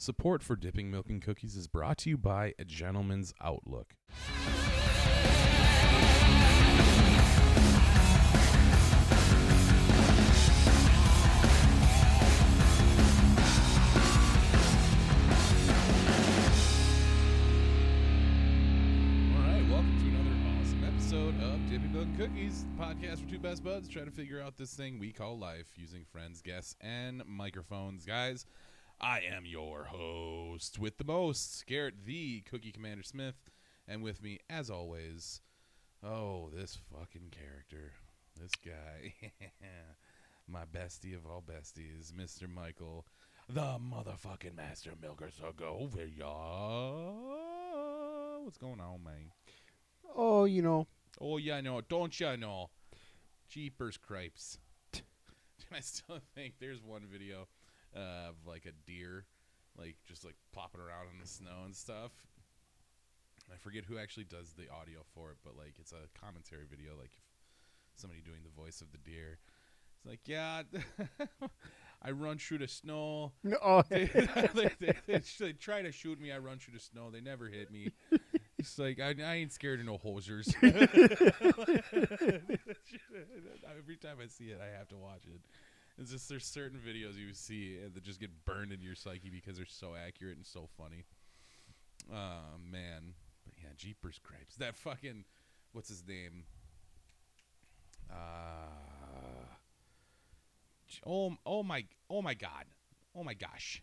Support for Dipping Milk and Cookies is brought to you by A Gentleman's Outlook. Cookies, podcast for two best buds trying to figure out this thing we call life using friends, guests, and microphones. Guys, I am your host with the most, Garrett the Cookie Commander Smith, and with me, as always, oh, this fucking character, this guy, my bestie of all besties, Mr. Michael, the motherfucking Master Milker Segovia. What's going on, man? Oh, you know, Oh yeah, I know. Don't ya know? Jeepers cripes. I still think there's one video uh, of like a deer, like just like plopping around in the snow and stuff. I forget who actually does the audio for it, but like it's a commentary video, like if somebody doing the voice of the deer. It's like, yeah, I run through the snow. no, oh, they, they, they, they, they try to shoot me. I run through the snow. They never hit me. It's like I, I ain't scared of no hosers. Every time I see it, I have to watch it. It's just there's certain videos you see that just get burned into your psyche because they're so accurate and so funny. Oh man, but yeah, Jeepers Cripes. That fucking what's his name? Uh, oh oh my oh my god, oh my gosh,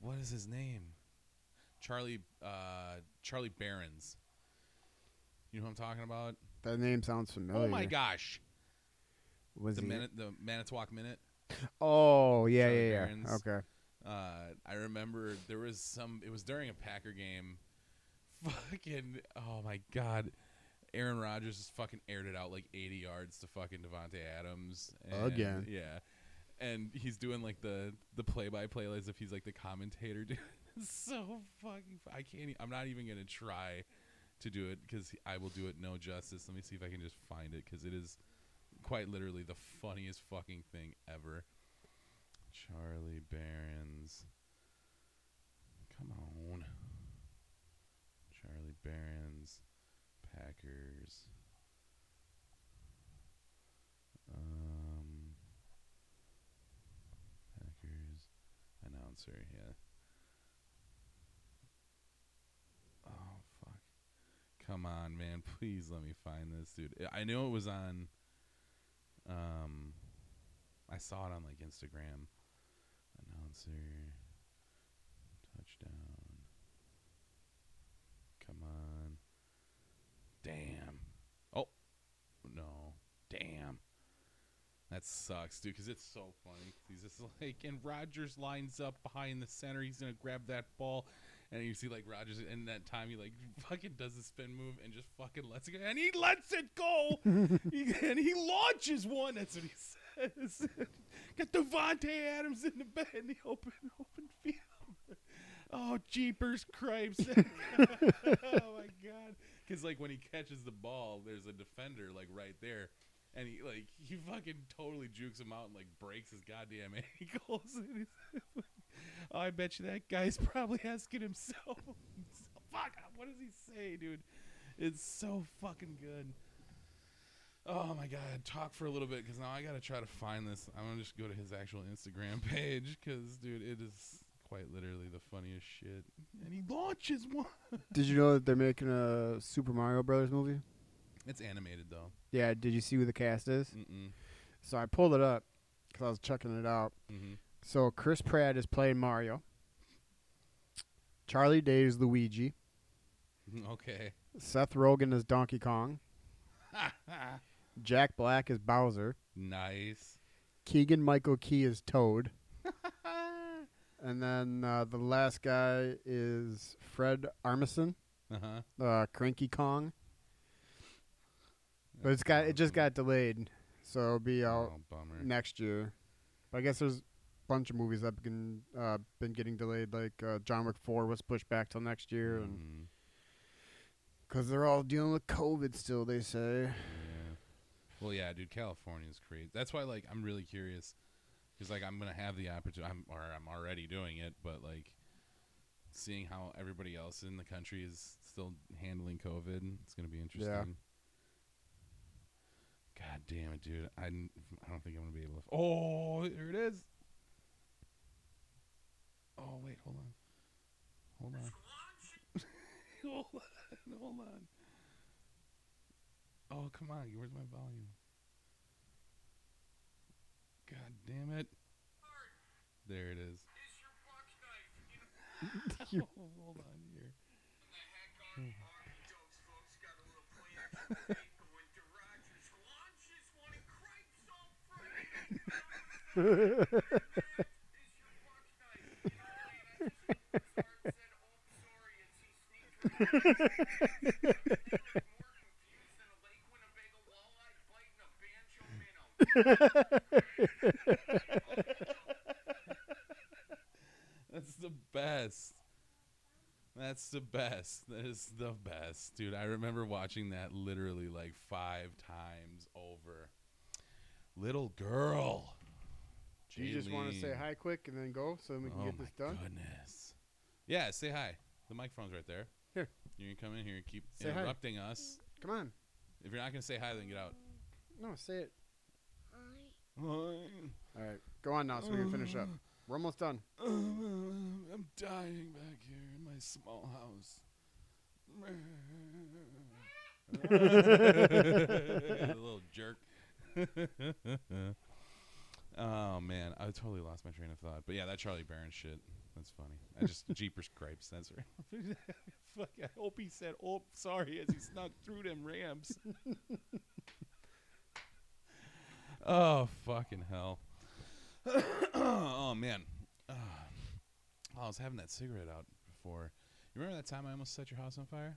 what is his name? Charlie uh Charlie Berens. You know who I'm talking about? that name sounds familiar. Oh my gosh, Was the he? minute the Manitowoc minute. Oh, yeah, Charlie yeah, yeah. Okay. Uh, I remember there was some. It was during a Packer game. Fucking oh my god, Aaron Rodgers just fucking aired it out like 80 yards to fucking Davante Adams and, Again. Yeah, and he's doing like the the play by play as if he's like the commentator. Dude, It's so fucking. I can't. I'm not even gonna try to do it because I will do it no justice. Let me see if I can just find it because it is quite literally the funniest fucking thing ever. Charlie Berens. Come on. Charlie Berens. Packers. Um Packers announcer, yeah. Oh fuck. Come on, man. Please let me find this dude. I- I know it was on um I saw it on like Instagram. Announcer. Touchdown. Come on. Damn. Oh. No. Damn. That sucks, dude, because it's so funny. He's just like, and Rodgers lines up behind the center. He's going to grab that ball. And you see, like, Rodgers, in that time, he, like, fucking does a spin move and just fucking lets it go. And he lets it go. he, and he launches one. That's what he says. Got Davante Adams in the bed in the open, open field. Oh, jeepers cripes. oh, my God. Because, like, when he catches the ball, there's a defender, like, right there. And he, like, he fucking totally jukes him out and, like, breaks his goddamn ankles. Oh, I bet you that guy's probably asking himself, fuck, what does he say, dude? It's so fucking good. Oh my god, talk for a little bit because now I gotta try to find this. I'm gonna just go to his actual Instagram page because, dude, it is quite literally the funniest shit. And he launches one. Did you know that they're making a Super Mario Brothers movie? It's animated though. Yeah. Did you see who the cast is? Mm-mm. So I pulled it up because I was checking it out. Mm-hmm. So Chris Pratt is playing Mario. Charlie Day is Luigi. Okay. Seth Rogen is Donkey Kong. Jack Black is Bowser. nice. Keegan Michael Key is Toad. And then uh, the last guy is Fred Armisen, Uh-huh. uh, Cranky Kong. But it's got it just got delayed, so it'll be out Oh, next year. But I guess there's bunch of movies that been uh, been getting delayed, like uh, John Wick Four was pushed back till next year, and Mhm. because they're all dealing with COVID still, they say. Yeah. Well, yeah, dude, California's crazy. That's why, like, I'm really curious because, like, I'm gonna have the opportunity, I'm, or I'm already doing it, but like, seeing how everybody else in the country is still handling COVID. It's going to be interesting. God damn it, dude! I, I don't think I'm going to be able to. Oh, here it is. Oh hold on, hold on, hold on, hold on. Oh come on, where's my volume? God damn it! There it is. You- hold on here. That's the best. That's the best. That is the best, dude. I remember watching that literally like five times over. Little girl. Do you just want to say hi quick and then go so we can oh get this my done? Goodness. Yeah, say hi. The microphone's right there. Here. You can come in here and keep Say hi. interrupting us. Come on. If you're not gonna say hi, then get out. No, say it. Hi. All right. Go on now so we can finish up. We're almost done. I'm dying back here in my small house. A little jerk. oh man, I totally lost my train of thought. But yeah, that Charlie Barron shit. That's funny. I just Jeepers Cripes. That's right. Fuck. I hope he said, "Oh, sorry," as he snuck through them ramps. oh fucking hell. oh man. Oh, I was having that cigarette out before. You remember that time I almost set your house on fire?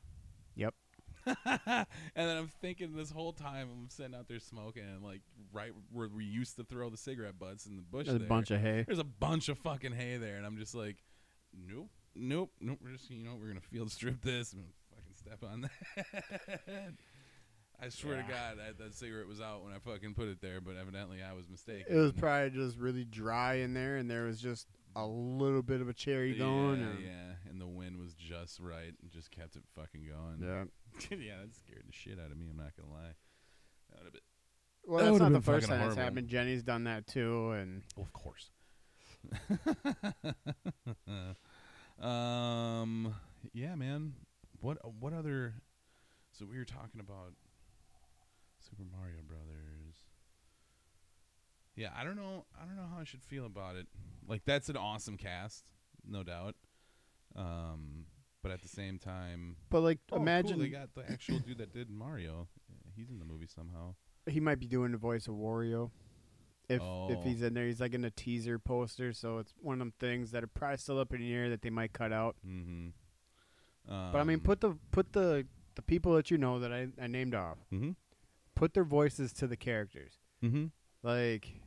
And then I'm thinking this whole time I'm sitting out there smoking and like right where we used to throw the cigarette butts in the bush There's a bunch of hay. there's a bunch of fucking hay there and I'm just like nope nope nope we're just you know we're gonna field strip this and fucking step on that. I swear to God that, that cigarette was out when I fucking put it there but evidently I was mistaken. It was probably just really dry in there, and there was just a little bit of a cherry going. yeah, and yeah and the wind was just right and just kept it fucking going yeah. yeah, that scared the shit out of me. I'm not gonna lie. That would have been, Well, that's would've not the first time it's horrible. happened. Jenny's done that too, and well, of course. um, yeah, man. What what other? So we were talking about Super Mario Brothers. Yeah, I don't know. I don't know how I should feel about it. Like that's an awesome cast, no doubt. Um, but at the same time, but like oh, cool, imagine they got the actual dude that did Mario. He's in the movie somehow. he might be doing the voice of Wario. If if Oh. he's in there, he's like in a teaser poster, so it's one of them things that are probably still up in the air that they might cut out. Mm-hmm. But I mean, put the put the the people that you know that I, I named off, Mm-hmm. put their voices to the characters. Mm-hmm. Like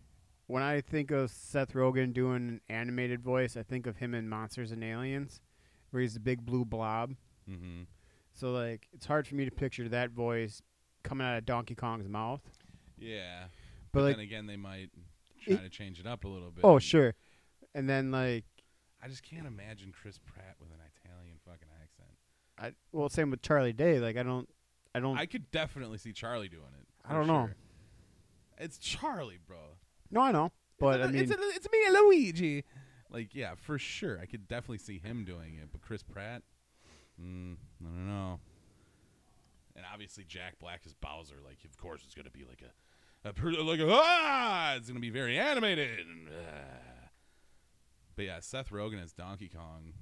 when I think of Seth Rogen doing an animated voice, I think of him in Monsters and Aliens, where he's the big blue blob. Mm-hmm. So like, it's hard for me to picture that voice coming out of Donkey Kong's mouth. Yeah. But, But, like, then again, they might try it- to change it up a little bit. oh sure, and then like, I just can't imagine Chris Pratt with an Italian fucking accent. I well, same with Charlie Day. Like, I don't, I don't, I could definitely see Charlie doing it. I don't know. It's Charlie, bro. No, I know, but I it's, mean, it's, it's me, Luigi. Like, yeah, for sure. I could definitely see him doing it. But Chris Pratt, mm, I don't know. And obviously Jack Black is Bowser. Like, of course, it's gonna be like a, a per- like a, ah, it's gonna be very animated. and, ah. But yeah, Seth Rogen as Donkey Kong.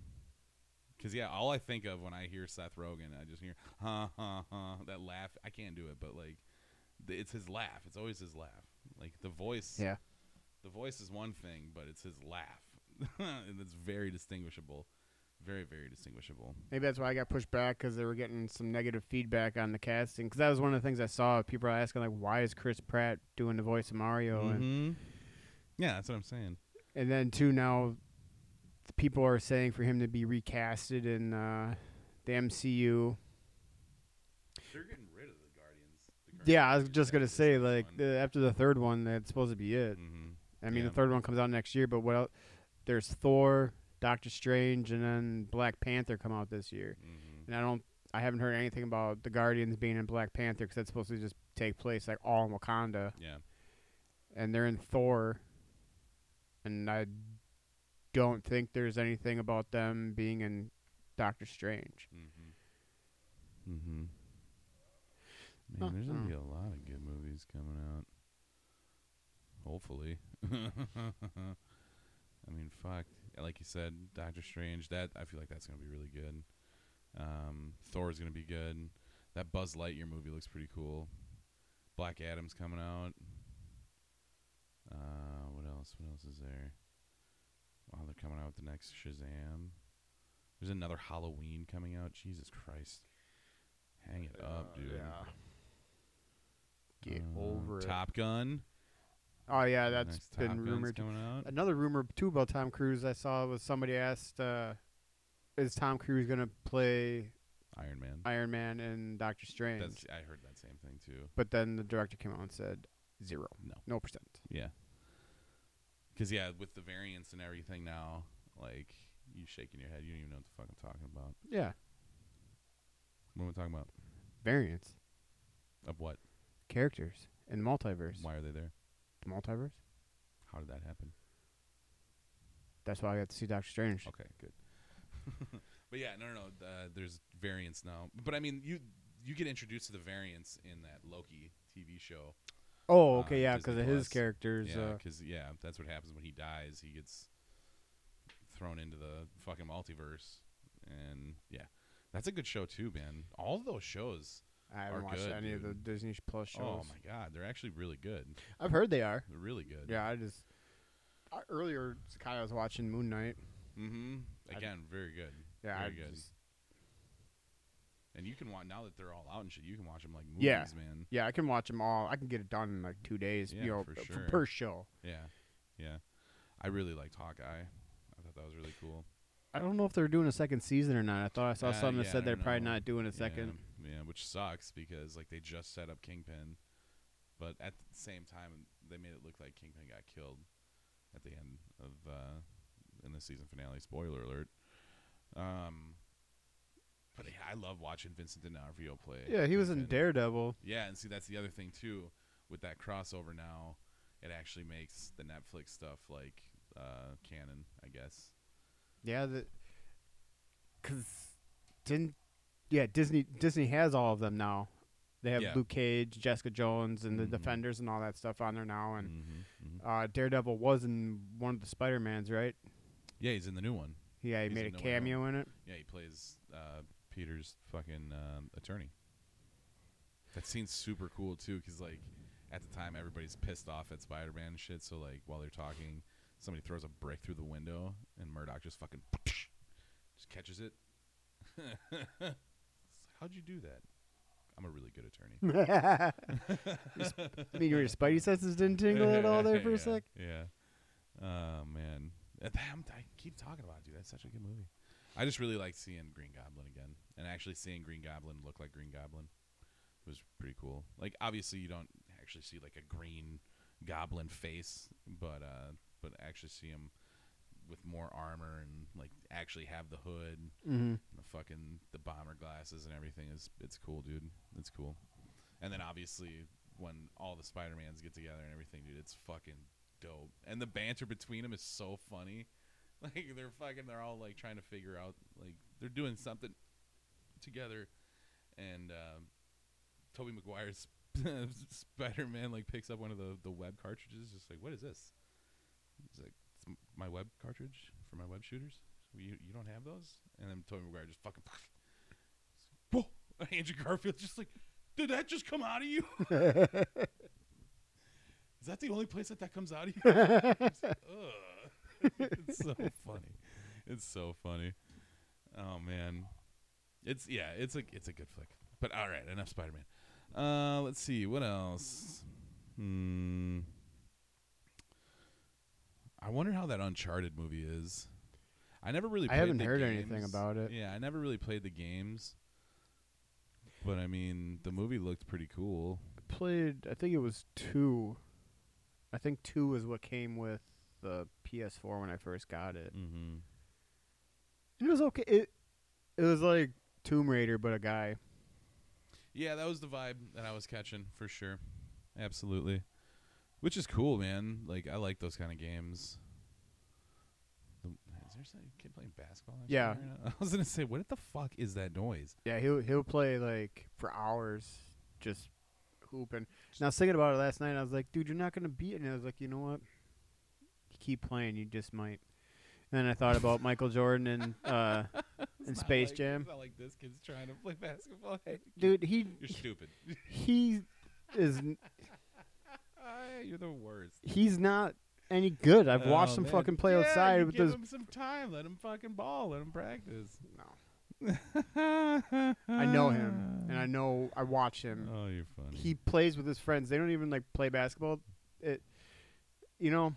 Cause yeah, all I think of when I hear Seth Rogen, I just hear ha ha ha that laugh. I can't do it, but like, it's his laugh. It's always his laugh. Like the voice. yeah, The voice is one thing, but it's his laugh. and it's very distinguishable. Very, very distinguishable. maybe that's why I got pushed back because they were getting some negative feedback on the casting. Because that was one of the things I saw. People are asking like, why is Chris Pratt doing the voice of Mario? And Mhm. Yeah, that's what I'm saying. and then too, now, the people are saying for him to be recasted in uh, the MCU. They're getting rid of the Guardians. Yeah, I was just gonna say like the, after the third one, that's supposed to be it. hmm I mean, Yeah. the third one comes out next year, but what? el There's Thor. Doctor Strange, and then Black Panther come out this year. hmm And I don't, I haven't heard anything about the Guardians being in Black Panther because that's supposed to just take place like all in Wakanda, Yeah. and they're in Thor. And I don't think there's anything about them being in Doctor Strange. Mm-hmm. Mm-hmm. Man, Huh, there's gonna hmm. be a lot of good movies coming out. Hopefully. I mean, fuck. Like you said, Doctor Strange. That I feel like that's gonna be really good. Um, Thor's gonna be good. That Buzz Lightyear movie looks pretty cool. Black Adam's coming out. Uh, what else? What else is there? Oh, they're coming out with the next Shazam. There's another Halloween coming out. Jesus Christ. Hang it up, dude. Get Uh, over it. Top Gun. Oh yeah, that's Top been Gun's rumored. coming out. Another rumor too about Tom Cruise I saw was somebody asked, uh, "Is Tom Cruise gonna play Iron Man. Iron Man and Doctor Strange?" That's I heard that same thing too. but then the director came out and said zero, No. no percent. Yeah. Because yeah, with the variants and everything now, like you shaking your head, you don't even know what the fuck I'm talking about. Yeah, What am I talking about? variants, Of what? Characters in multiverse. Why are they there? The multiverse. How did that happen? That's why I got to see Doctor Strange. Okay, good. but yeah, no, no, no. Uh, there's variants now. But I mean, you you get introduced to the variants in that Loki TV show. Oh, Uh, okay, yeah, because of his characters. Yeah, uh, because yeah, that's what happens when he dies. He gets thrown into the fucking multiverse, and yeah, that's a good show too, man. All of those shows. I haven't watched good, any of the. Disney Plus shows. Oh my god, they're actually really good. I've heard they are. They're really good. Yeah, I just I, earlier Sakai was watching Moon Knight. Mm-hmm. I- Again, very good. Yeah, very I good. And you can watch now that they're all out and shit. You can watch them like movies, Yeah. man. yeah, I can watch them all. I can get it done in like two days. Yeah, you know, for f- sure. per show. Yeah, yeah. I really liked Hawkeye. I thought that was really cool. I don't know if they're doing a second season or not. I thought I saw Uh, something that yeah, I said they're don't probably not doing a second. Yeah, yeah, which sucks because like they just set up Kingpin, but at the same time they made it look like Kingpin got killed at the end of uh, in the season finale. Spoiler alert. Um, but yeah, I love watching Vincent D'Onofrio play. Yeah, he was in Daredevil. Yeah, and see that's the other thing too with that crossover now. It actually makes the Netflix stuff like uh, canon, I guess. Yeah, the because didn't yeah Disney Disney has all of them now. They have Yeah. Luke Cage, Jessica Jones, and the Mhm. Defenders and all that stuff on there now. And Mm-hmm, uh, Daredevil was in one of the Spider Mans, right? Yeah, he's in the new one. Yeah, he He's made a in No Way cameo in it. Yeah, he plays uh, Peter's fucking um, attorney. That scene's super cool too, because like at the time everybody's pissed off at Spider-Man and shit. So like while they're talking, somebody throws a brick through the window, and Murdock just fucking just catches it. How'd you do that? I'm a really good attorney. I mean, your Spidey senses didn't tingle at all there for a yeah, sec. Yeah. Oh man, damn, I keep talking about it, dude. That's such a good movie. I just really like seeing Green Goblin again, and actually seeing Green Goblin look like Green Goblin was pretty cool. Like, obviously, you don't actually see like a green Goblin face, but uh, but actually see him with more armor and like actually have the hood, Mm-hmm. and the fucking the bomber glasses and everything is it's cool, dude. It's cool. And then obviously when all the Spider Mans get together and everything, dude, it's fucking dope. And the banter between them is so funny. Like they're fucking, they're all like trying to figure out, like they're doing something together, and um, Tobey Maguire's Spider Man like picks up one of the the web cartridges, just like, what is this? He's like, it's m- my web cartridge for my web shooters. You you don't have those? And then Tobey Maguire just fucking. Whoa! Andrew Garfield just like, did that just come out of you? Is that the only place that that comes out of you? It's like, it's so funny. It's so funny. Oh man, it's yeah, it's a it's a good flick. But all right, enough Spider Man. Uh, let's see what else. Hmm. I wonder how that Uncharted movie is. I never really. I haven't heard anything about it. Yeah, I never really played the games. But I mean, the movie looked pretty cool. Played, I think it was two. I think two is what came with the PS4 when I first got it. Mm-hmm. It was okay. It it was like Tomb Raider, but a guy. Yeah, that was the vibe that I was catching for sure. Absolutely. Which is cool, man. Like I like those kind of games. The, is there some kid playing basketball? Yeah. I was gonna say, what the fuck is that noise? Yeah, he'll he'll play like for hours, just hooping. And I was thinking about it last night. And I was like, dude, you're not gonna beat it. And I was like, you know what? You keep playing, you just might. And then I thought about Michael Jordan and uh, not Space like- Jam. It's not like this kid's trying to play basketball. Hey, dude, he you're stupid. he is n- you're the worst. he's not any good. I've watched Oh, him man. fucking play Yeah, outside with give those. him some time. Let him fucking ball. Let him practice. No, I I know him, and I know I watch him. Oh, you're funny. He plays with his friends. They don't even like play basketball. It, you know,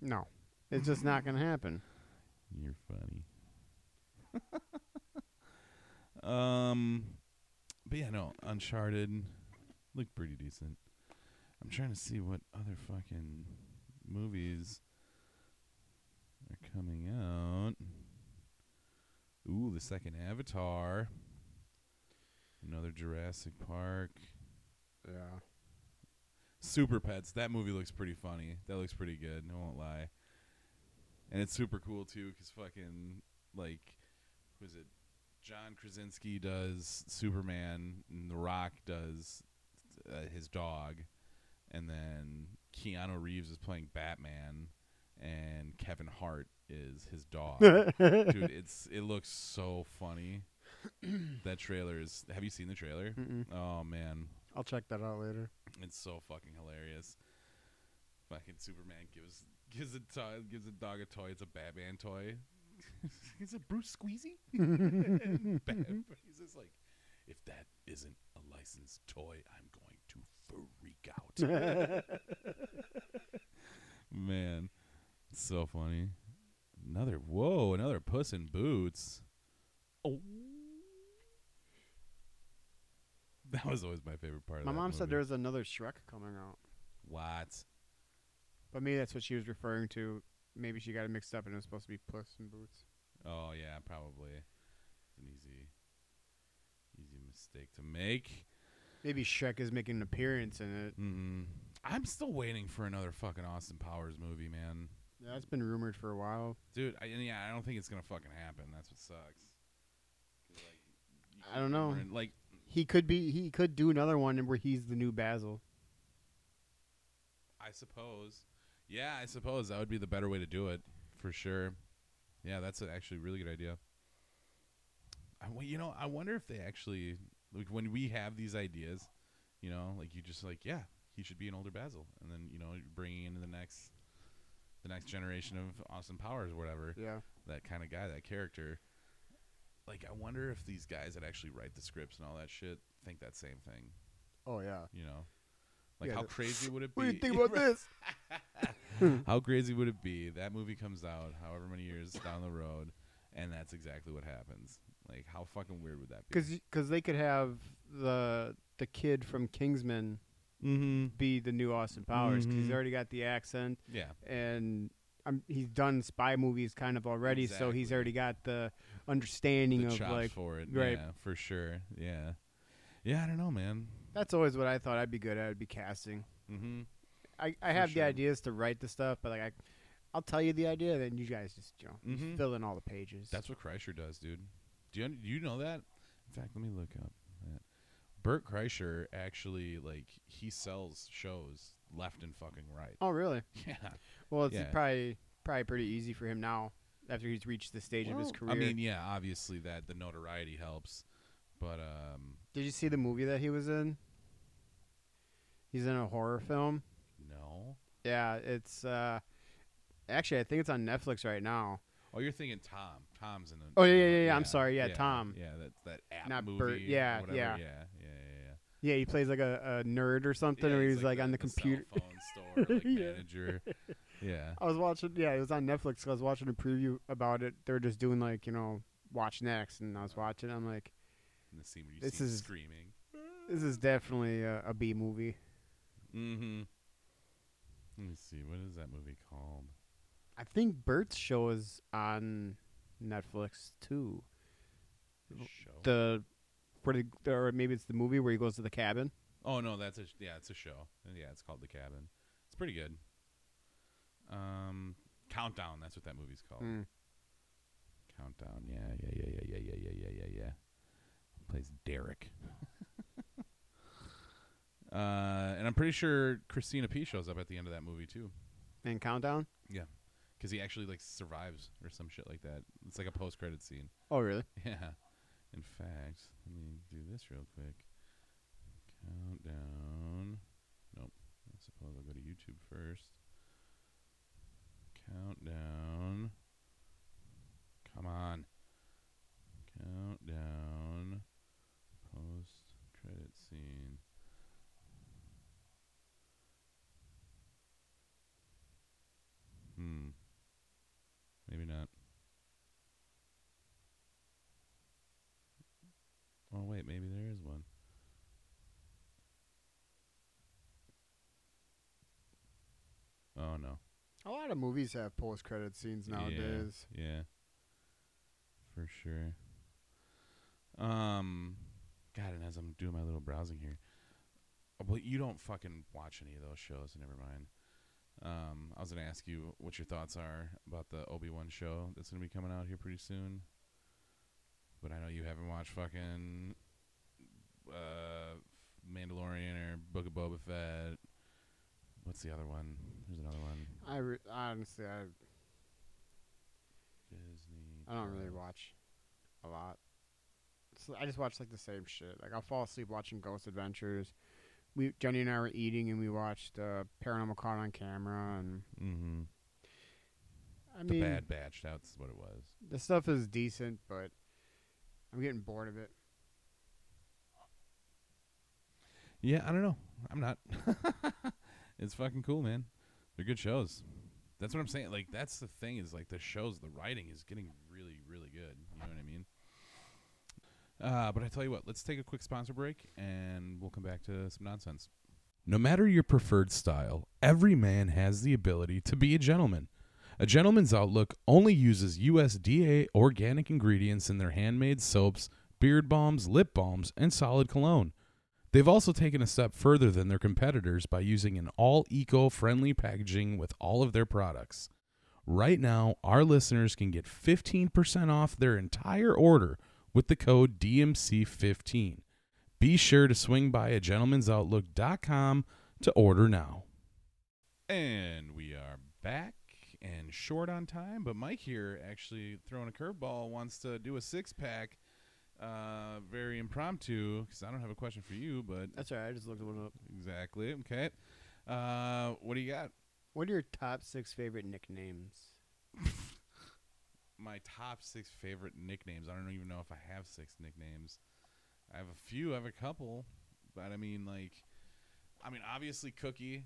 no, it's just not gonna happen. You're funny. um, but yeah, no, Uncharted looked pretty decent. I'm trying to see what other fucking movies are coming out. Ooh, the second Avatar. Another Jurassic Park. Yeah. Super Pets. That movie looks pretty funny. That looks pretty good. I won't lie. And it's super cool too, because fucking like, who is it? John Krasinski does Superman, and The Rock does uh, his dog, and then Keanu Reeves is playing Batman, and Kevin Hart is his dog. Dude, it's it looks so funny. that trailer is. Have you seen the trailer? Mm-mm. Oh man, I'll check that out later. it's so fucking hilarious. Fucking Superman gives gives a toy, gives a dog a toy. It's a Batman toy. Is it Bruce Squeezy? Bat- he's just like, if that isn't a licensed toy, I'm to freak out. Man, so funny. Another whoa, another Puss in Boots. Oh, that was always my favorite part. of My mom said movie. there was another Shrek coming out, what? but maybe that's what she was referring to. Maybe she got it mixed up and it was supposed to be Puss in Boots. Oh yeah, probably. It's an easy, easy mistake to make. Maybe Shrek is making an appearance in it. Mm-mm. I'm still waiting for another fucking Austin Powers movie, man. Yeah, that's been rumored for a while. Dude, I, and yeah, I don't think it's gonna fucking happen. That's what sucks. like, I don't know. wondering- Like, He could be. He could do another one where he's the new Basil. I suppose. Yeah, I suppose that would be the better way to do it, for sure. Yeah, that's a actually a really good idea. I, well, you know, I wonder if they actually like when we have these ideas, you know, like you just like, yeah, he should be an older Basil, and then you know, you're bringing in the next, the next generation of Austin Powers or whatever, Yeah. that kind of guy, that character. Like, I wonder if these guys that actually write the scripts and all that shit think that same thing. Oh yeah. You know, like Yeah, how crazy would it be? What do you think about this? How crazy would it be? That movie comes out however many years down the road, and that's exactly what happens. Like, how fucking weird would that be? Because because they could have the the kid from Kingsman mm-hmm. be the new Austin Powers because Mhm. he's already got the accent Yeah, and um, he's done spy movies kind of already, so he's already got the understanding the of like for it. right. Yeah, for sure. Yeah, yeah. I don't know, man. that's always what I thought I'd be good at. I'd be casting. Mm-hmm. I, I For have sure. the ideas to write the stuff, but like I, I'll tell you the idea, then you guys just you know Mhm. fill in all the pages. That's what Kreischer does, dude. Do you do you know that? In fact, let me look up that. Bert Kreischer actually like he sells shows left and fucking right. oh really? Yeah. Well, it's Yeah. probably probably pretty easy for him now after he's reached the stage of his career. I mean, yeah, obviously that the notoriety helps, but um, Did you see the movie that he was in? He's in a horror film. no. Yeah, it's uh actually I think it's on Netflix right now. Oh, you're thinking Tom. Tom's in the. Oh, yeah, yeah, yeah, yeah, I'm sorry, yeah, Tom. Yeah, that's that app Not movie. Bert, yeah, yeah. yeah, yeah, yeah. Yeah, he plays like a, a nerd or something, or he's he's like, on the, computer. cell phone store like Yeah. manager. Yeah. I was watching, yeah, it was on Netflix. So I was watching a preview about it. They were just doing like you know, watch next, and I was watching. I'm like, In the scene where you This is- screaming. this is definitely a, a B movie. Mm-hmm. Let me see. What is that movie called? I think Bert's show is on Netflix too. Show. The where the, or maybe it's the movie where he goes to the cabin. oh no, that's a yeah, it's a show. Yeah, it's called The Cabin. It's pretty good. Um, Countdown. That's what that movie's called. Mm. Countdown. Yeah, yeah, yeah, yeah, yeah, yeah, yeah, yeah, yeah, yeah. Plays Derek. uh, and I'm pretty sure Christina P shows up at the end of that movie too, And countdown. Because he actually like survives or some shit like that. It's like a post credit scene. Oh really? Yeah. In fact, let me do this real quick. Countdown. Nope. I suppose I'll go to YouTube first. Countdown. Come on. Countdown. Post credit scene. Hmm. Maybe not. Oh wait, maybe there is one. No. A lot of movies have post credit scenes nowadays. Yeah, yeah. For sure. Um God, and as I'm doing my little browsing here. uh, Well, you don't fucking watch any of those shows, never mind. Um, I was gonna ask you what your thoughts are about the Obi Wan show that's gonna be coming out here pretty soon. But I know you haven't watched fucking uh, Mandalorian or Book of Boba Fett. What's the other one? There's another one. I re- honestly I Disney. I don't really watch a lot. So I just watch like the same shit. Like I'll fall asleep watching Ghost Adventures. We Jenny and I were eating and we watched uh, Paranormal Caught on Camera and Mm-hmm. I The mean Bad Batch. That's what it was. the stuff is decent, but I'm getting bored of it. Yeah, I don't know. I'm not. it's fucking cool, man. They're good shows. That's what I'm saying. Like that's the thing is like the shows, the writing is getting really, really good. You know what I mean? Uh, but I tell you what, let's take a quick sponsor break and we'll come back to some nonsense. No matter your preferred style, every man has the ability to be a gentleman. A Gentleman's Outlook only uses USDA organic ingredients in their handmade soaps, beard balms, lip balms, and solid cologne. They've also taken a step further than their competitors by using an all eco friendly packaging with all of their products. Right now, our listeners can get 15% off their entire order with the code DMC15. Be sure to swing by a gentlemansoutlook.com to order now. And we are back and short on time, but Mike here actually throwing a curveball wants to do a six pack. Uh, very impromptu because I don't have a question for you, but That's all right. I just looked one up. exactly okay. Uh, what do you got? What are your top six favorite nicknames? My top six favorite nicknames. I don't even know if I have six nicknames. I have a few. I have a couple, but I mean, like, I mean, obviously, Cookie.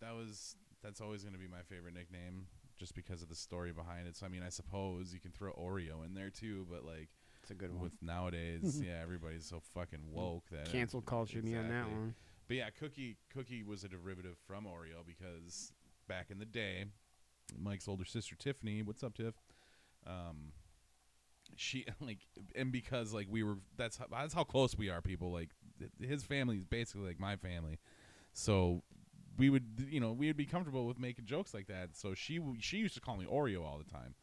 That was that's always going to be my favorite nickname, just because of the story behind it. So I mean, I suppose you can throw Oreo in there too, but like A good one. with nowadays, yeah, everybody's so fucking woke that Cancel culture me on that one. But yeah, Cookie Cookie was a derivative from Oreo because back in the day, Mike's older sister Tiffany, what's up, Tiff? Um, she like, and because like we were, that's how, that's how close we are. People like th- his family is basically like my family, so we would you know we would be comfortable with making jokes like that. So she w- she used to call me Oreo all the time.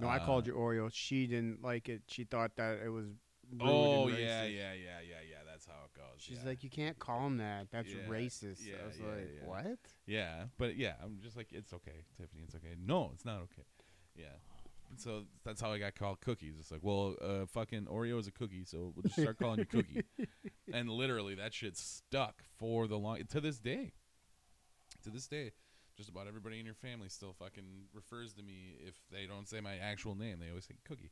No, I called you Oreo. She didn't like it. She thought that it was. rude Oh and yeah, racist. yeah, yeah, yeah, yeah. That's how it goes. She's yeah. like, you can't call him that. That's Yeah, racist. yeah, I was yeah, like, yeah. what? Yeah, but yeah, I'm just like, it's okay, Tiffany, it's okay. No, it's not okay. Yeah. So that's how I got called cookies. It's like, well, uh, fucking Oreo is a cookie, so we'll just start calling you cookie. And literally, that shit stuck for the long to this day. To this day, just about everybody in your family still fucking refers to me if they don't say my actual name. They always say cookie.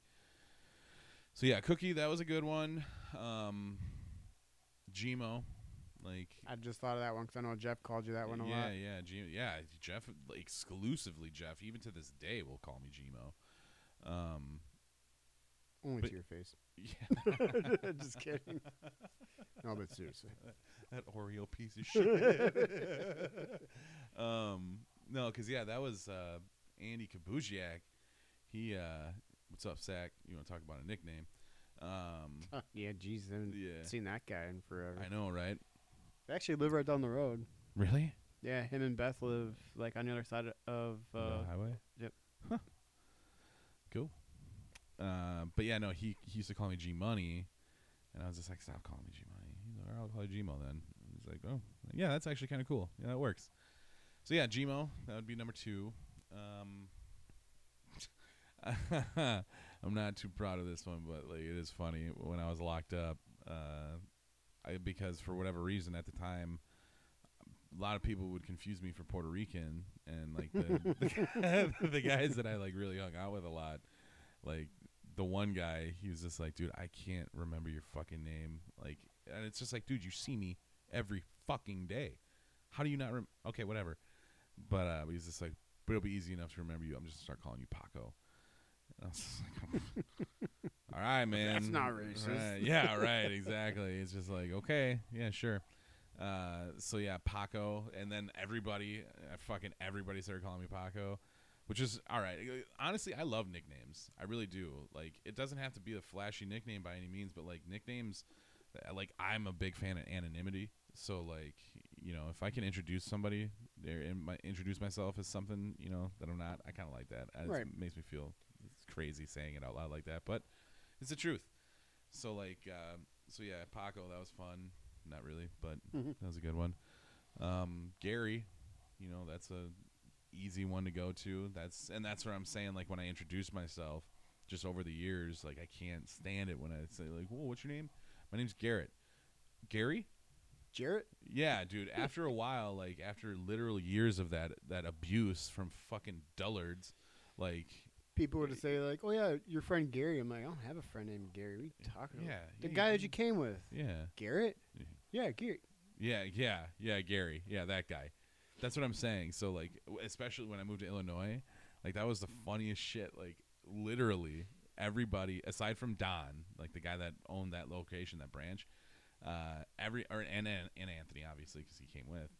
So yeah, cookie. That was a good one. Um, Gmo, like I just thought of that one because I know Jeff called you that one a yeah, lot. yeah, G- yeah. Jeff, like, exclusively Jeff, even to this day, will call me Gmo. Um, Only to your face. yeah, just kidding. No, but seriously. that Oreo piece of shit. Um, no, because yeah, that was uh, Andy Kabuziak. He uh, What's up, Sack? You want to talk about a nickname? Um, yeah, jeez, I haven't yeah, seen that guy in forever. I know, right? They actually live right down the road. Really? Yeah, him and Beth live like on the other side of. the Uh, highway. yep. Huh. Cool. Uh, but yeah, no, he he used to call me G Money, and I was just like, stop calling me G Money. He's like, I'll call you G Mo then. He's like, oh, yeah, that's actually kind of cool. Yeah, that works. So yeah, Gmo that would be number two. Um, I'm not too proud of this one, but like it is funny. When I was locked up, uh, I because for whatever reason at the time, a lot of people would confuse me for Puerto Rican, and like the the guys that I like really hung out with a lot, like the one guy, he was just like, dude, I can't remember your fucking name, like, and it's just like, dude, you see me every fucking day, how do you not? Rem-? Okay, whatever, but uh, he was just like, but it'll be easy enough to remember you. I'm just gonna start calling you Paco. And I was just like, all right, man. That's not racist. Right. Yeah, right. Exactly. It's just like, okay, yeah, sure. Uh, so yeah, Paco, and then everybody, uh, fucking everybody started calling me Paco, which is all right. Honestly, I love nicknames. I really do. Like, it doesn't have to be a flashy nickname by any means, but like nicknames, uh, like I'm a big fan of anonymity. So like, you know, if I can introduce somebody there and my, introduce myself as something, you know, that I'm not, I kind of like that. Uh, Right. It makes me feel it's crazy saying it out loud like that, but it's the truth. So like, uh, so yeah, Paco, that was fun. Not really, but Mhm. that was a good one. Um, Gary, you know, that's a easy one to go to. That's and that's where I'm saying like when I introduce myself, just over the years, like I can't stand it when I say like, "Whoa, what's your name?" My name's Garrett. Gary? Jarrett. Yeah, dude. After a while, like after literal years of that that abuse from fucking dullards, like People would eh, say like, "Oh yeah, your friend Gary." I'm like, I don't have a friend named Gary. We are you talking yeah, about? The yeah, guy that you came with, yeah, Garrett. Yeah. Yeah, Gary. yeah, yeah, yeah, Gary, yeah, that guy. That's what I'm saying. So like, especially when I moved to Illinois, like that was the funniest shit. Like literally everybody aside from Don, like the guy that owned that location, that branch, uh, every or and and, and Anthony obviously because he came with.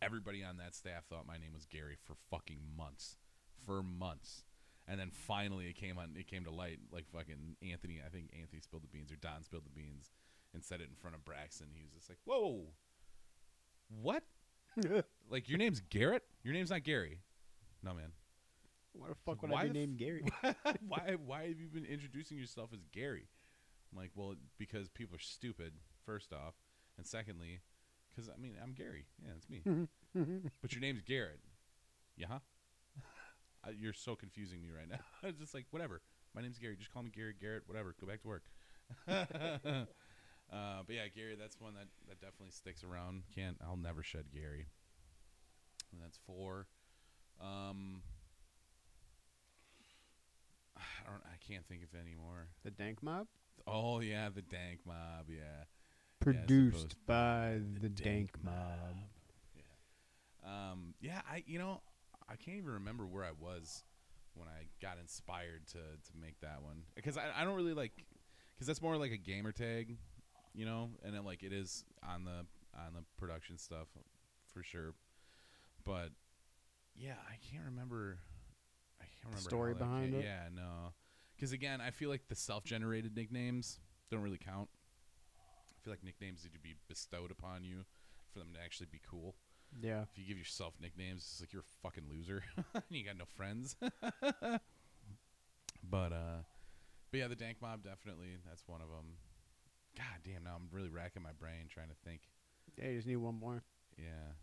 Everybody on that staff thought my name was Gary for fucking months, for months, and then finally it came on. It came to light. Like fucking Anthony, I think Anthony spilled the beans or Don spilled the beans and said it in front of Braxton. He was just like, "Whoa, what? Like your name's Garrett? Your name's not Gary? No, man. Why the fuck would Why I be f- named Gary? why? Why have you been introducing yourself as Gary? I'm like, well, because people are stupid. First off, and secondly, because I mean, I'm Gary. Yeah, it's me. but your name's Garrett. Yeah. I, you're so confusing me right now. it's just like whatever. My name's Gary. Just call me Gary Garrett. Whatever. Go back to work. uh, but yeah, Gary. That's one that that definitely sticks around. Can't. I'll never shed Gary. And that's four. Um. I don't. I can't think of any more. the Dank Mob, Oh yeah, the Dank Mob. Yeah. produced supposed- by The the, Dank, Mob. Yeah. Um. Yeah. I. You know. I can't even remember where I was when I got inspired to to make that one because I I don't really like because that's more like a gamer tag, you know, and then like it is on the on the production stuff for sure, but yeah, I can't remember. I can't remember Story behind ca- it? Yeah, no, because again, I feel like the self-generated nicknames don't really count. I feel like nicknames need to be bestowed upon you for them to actually be cool. Yeah. If you give yourself nicknames, it's like you're a fucking loser and you got no friends. but uh, but yeah, the Dank Mob definitely that's one of them. God damn, now I'm really racking my brain trying to think. Yeah, you just need one more. Yeah.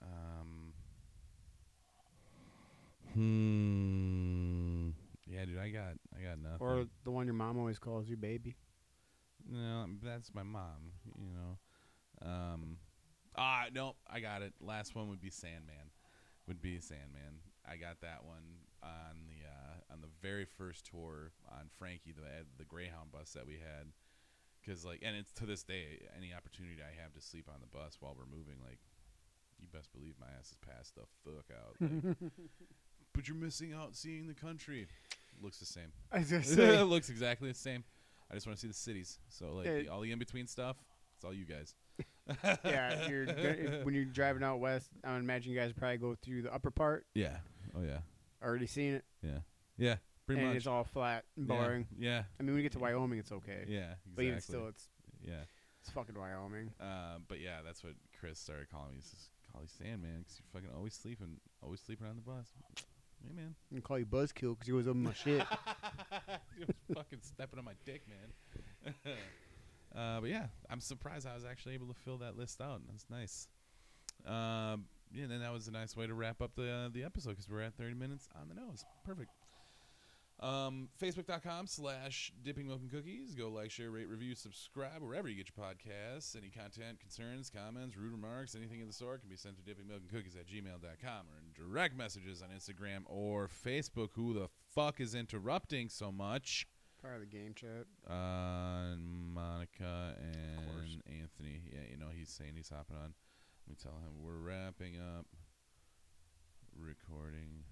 Um. Hmm. Yeah, dude, I got nothing. Or the one your mom always calls you baby. No, that's my mom. You know. Um. Ah, no, I got it. Last one would be Sandman. Would be Sandman. I got that one on the uh, on the very first tour on Frankie, the the Greyhound bus that we had. Because like, and it's to this day, any opportunity I have to sleep on the bus while we're moving, like, you best believe my ass is passed the fuck out. Like, but you're missing out seeing the country. Looks the same. I was gonna it looks exactly the same. I just want to see the cities. So like Yeah. the, all the in between stuff, it's all you guys. yeah, you're, if, when you're driving out west, I would imagine you guys probably go through the upper part. Yeah. Oh yeah. Already seen it. Yeah. Yeah, pretty and much. it's all flat and Yeah, boring. Yeah, I mean, when you get to Wyoming, it's okay. yeah, exactly. But even still, it's yeah. it's fucking Wyoming. Uh, but yeah, that's what Chris started calling me. He says, "Call you Sandman because you're fucking always sleeping, always sleeping on the bus." Hey man, I can call you Buzzkill because you was up my shit. you was fucking stepping on my dick, man. uh, but yeah, I'm surprised I was actually able to fill that list out. That's nice. Um, yeah, and then that was a nice way to wrap up the uh, the episode because we're at 30 minutes on the nose. Perfect. Um, Facebook.com slash dipping milk and cookies. Go like, share, rate, review, subscribe wherever you get your podcasts. Any content, concerns, comments, rude remarks, anything of the sort can be sent to dipping milk and cookies at gmail.com or in direct messages on Instagram or Facebook. Who the fuck is interrupting so much? Part of the game chat. Uh, Monica and Anthony. Yeah, you know, he's saying he's hopping on. Let me tell him we're wrapping up recording.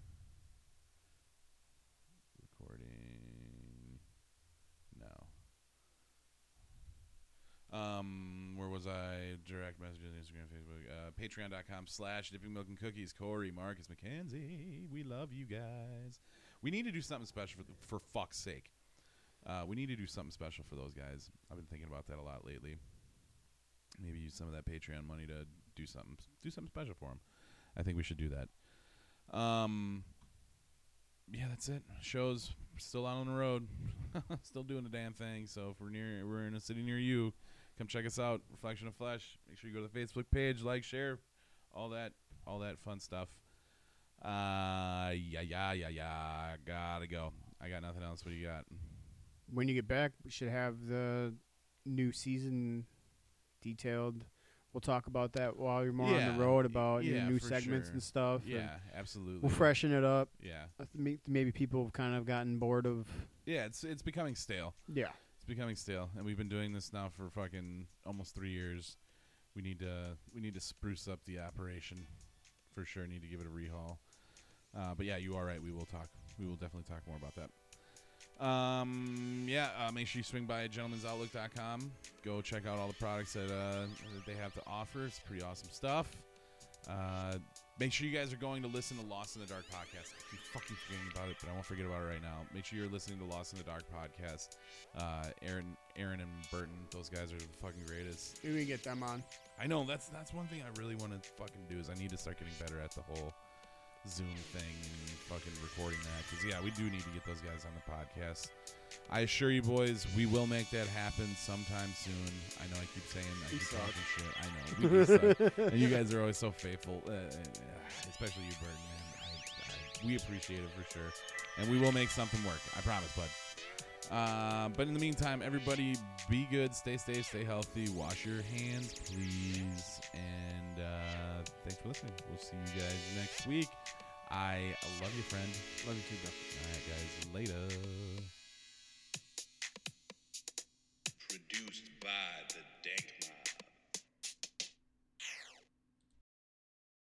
Recording now. Um, where was I? Direct messages, Instagram, Facebook, uh, Patreon.com slash Dipping Milk and Cookies. Corey, Marcus, Mackenzie, we love you guys. We need to do something special for, for fuck's sake. Uh, we need to do something special for those guys. I've been thinking about that a lot lately. Maybe use some of that Patreon money to do something, do something special for them. I think we should do that. Um, yeah, that's it. Shows still out on the road, still doing the damn thing. So if we're near, we're in a city near you, come check us out. Reflection of Flesh. Make sure you go to the Facebook page, like, share, all that, all that fun stuff. Uh, yeah, yeah, yeah, yeah. Gotta go. I got nothing else. What do you got? When you get back, we should have the new season detailed. We'll talk about that while you're more on the road about your new segments sure. and stuff. and Yeah, absolutely. we'll freshen it up. Yeah, Maybe people have kind of gotten bored of. yeah. It's it's becoming stale. Yeah. It's becoming stale, and we've been doing this now for fucking almost three years. We need to we need to spruce up the operation for sure. Need to give it a rehaul. Uh, but yeah, you are right. We will talk. We will definitely talk more about that. Um, yeah, uh, make sure you swing by gentlemansoutlook.com. Go check out all the products that, uh, that they have to offer. It's pretty awesome stuff. Uh, make sure you guys are going to listen to Lost in the Dark podcast. I keep fucking forgetting about it, but I won't forget about it right now. Make sure you're listening to Lost in the Dark podcast. Uh, Aaron, Aaron, and Burton, those guys are the fucking greatest. We can get them on. I know that's that's one thing I really want to fucking do is I need to start getting better at the whole Zoom thing and fucking recording that because yeah, we do need to get those guys on the podcast. I assure you, boys, we will make that happen sometime soon. I know I keep saying I keep suck. talking shit. I know we do suck, and you guys are always so faithful, uh, uh, especially you, Burton. Man, I, I, we appreciate it for sure, and we will make something work. I promise, bud. Uh, but in the meantime, everybody be good, stay safe, stay healthy, wash your hands, please. And uh, thanks for listening. We'll see you guys next week. I love you, friend. Love you too, bro. All right, guys. Later.